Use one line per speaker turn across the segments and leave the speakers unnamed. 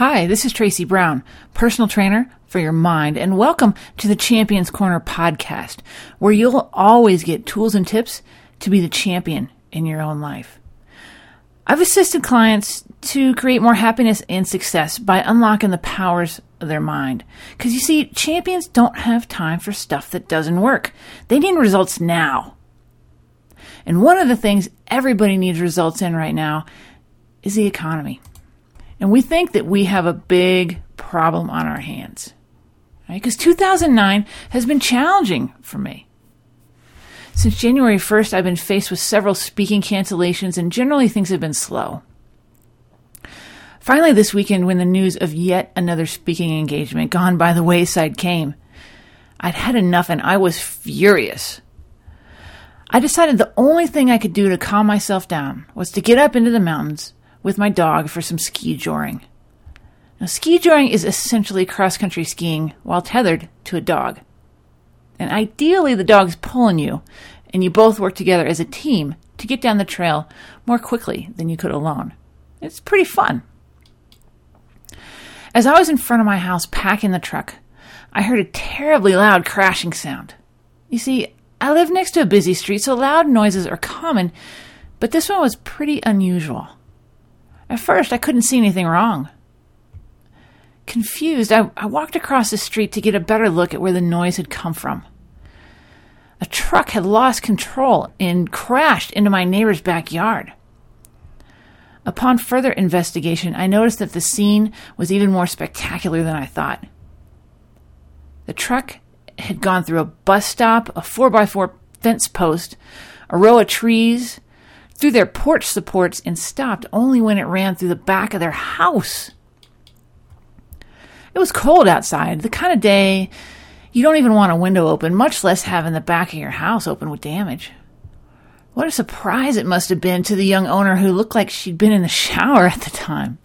Hi, this is Traci Brown, personal trainer for your mind, and welcome to the Champions Corner podcast, where you'll always get tools and tips to be the champion in your own life. I've assisted clients to create more happiness and success by unlocking the powers of their mind. Because you see, champions don't have time for stuff that doesn't work, they need results now. And one of the things everybody needs results in right now is the economy. And we think that we have a big problem on our hands. Because right? 2009 has been challenging for me. Since January 1st, I've been faced with several speaking cancellations, and generally things have been slow. Finally, this weekend, when the news of yet another speaking engagement gone by the wayside came, I'd had enough and I was furious. I decided the only thing I could do to calm myself down was to get up into the mountains with my dog for some ski joring. Now, ski joring is essentially cross country skiing while tethered to a dog. And ideally, the dog's pulling you, and you both work together as a team to get down the trail more quickly than you could alone. It's pretty fun. As I was in front of my house packing the truck, I heard a terribly loud crashing sound. You see, I live next to a busy street, so loud noises are common, but this one was pretty unusual. At first, I couldn't see anything wrong. Confused, I, I, walked across the street to get a better look at where the noise had come from. A truck had lost control and crashed into my neighbor's backyard. Upon further investigation, I noticed that the scene was even more spectacular than I thought. The truck had gone through a bus stop, a 4x4 fence post, a row of trees, through their porch supports and stopped only when it ran through the back of their house. It was cold outside, the kind of day you don't even want a window open, much less having the back of your house open with damage. What a surprise it must have been to the young owner who looked like she'd been in the shower at the time.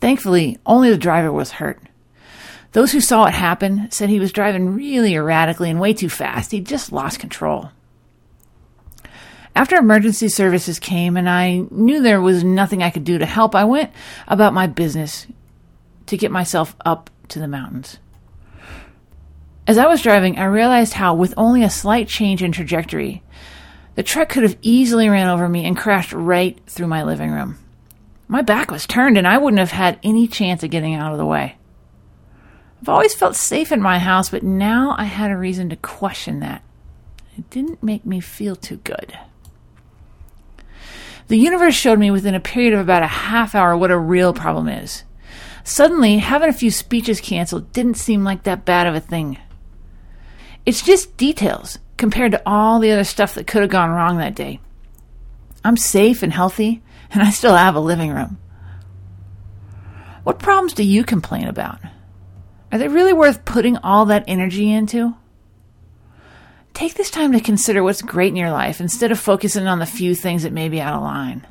Thankfully, only the driver was hurt. Those who saw it happen said he was driving really erratically and way too fast. He'd just lost control. After emergency services came and I knew there was nothing I could do to help, I went about my business to get myself up to the mountains. As I was driving, I realized how, with only a slight change in trajectory, the truck could have easily ran over me and crashed right through my living room. My back was turned and I wouldn't have had any chance of getting out of the way. I've always felt safe in my house, but now I had a reason to question that. It didn't make me feel too good. The universe showed me within a period of about a half hour what a real problem is. Suddenly, having a few speeches canceled didn't seem like that bad of a thing. It's just details compared to all the other stuff that could have gone wrong that day. I'm safe and healthy, and I still have a living room. What problems do you complain about? Are they really worth putting all that energy into? Take this time to consider what's great in your life instead of focusing on the few things that may be out of line.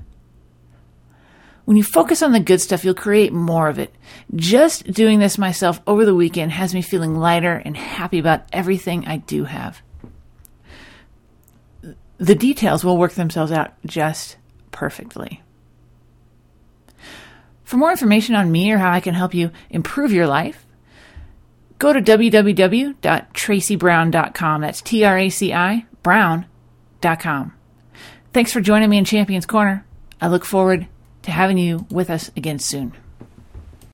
When you focus on the good stuff, you'll create more of it. Just doing this myself over the weekend has me feeling lighter and happy about everything I do have. The details will work themselves out just perfectly. For more information on me or how I can help you improve your life, go to www.tracibrown.com. That's T R A C I Brown.com. Thanks for joining me in Champions Corner. I look forward to having you with us again soon.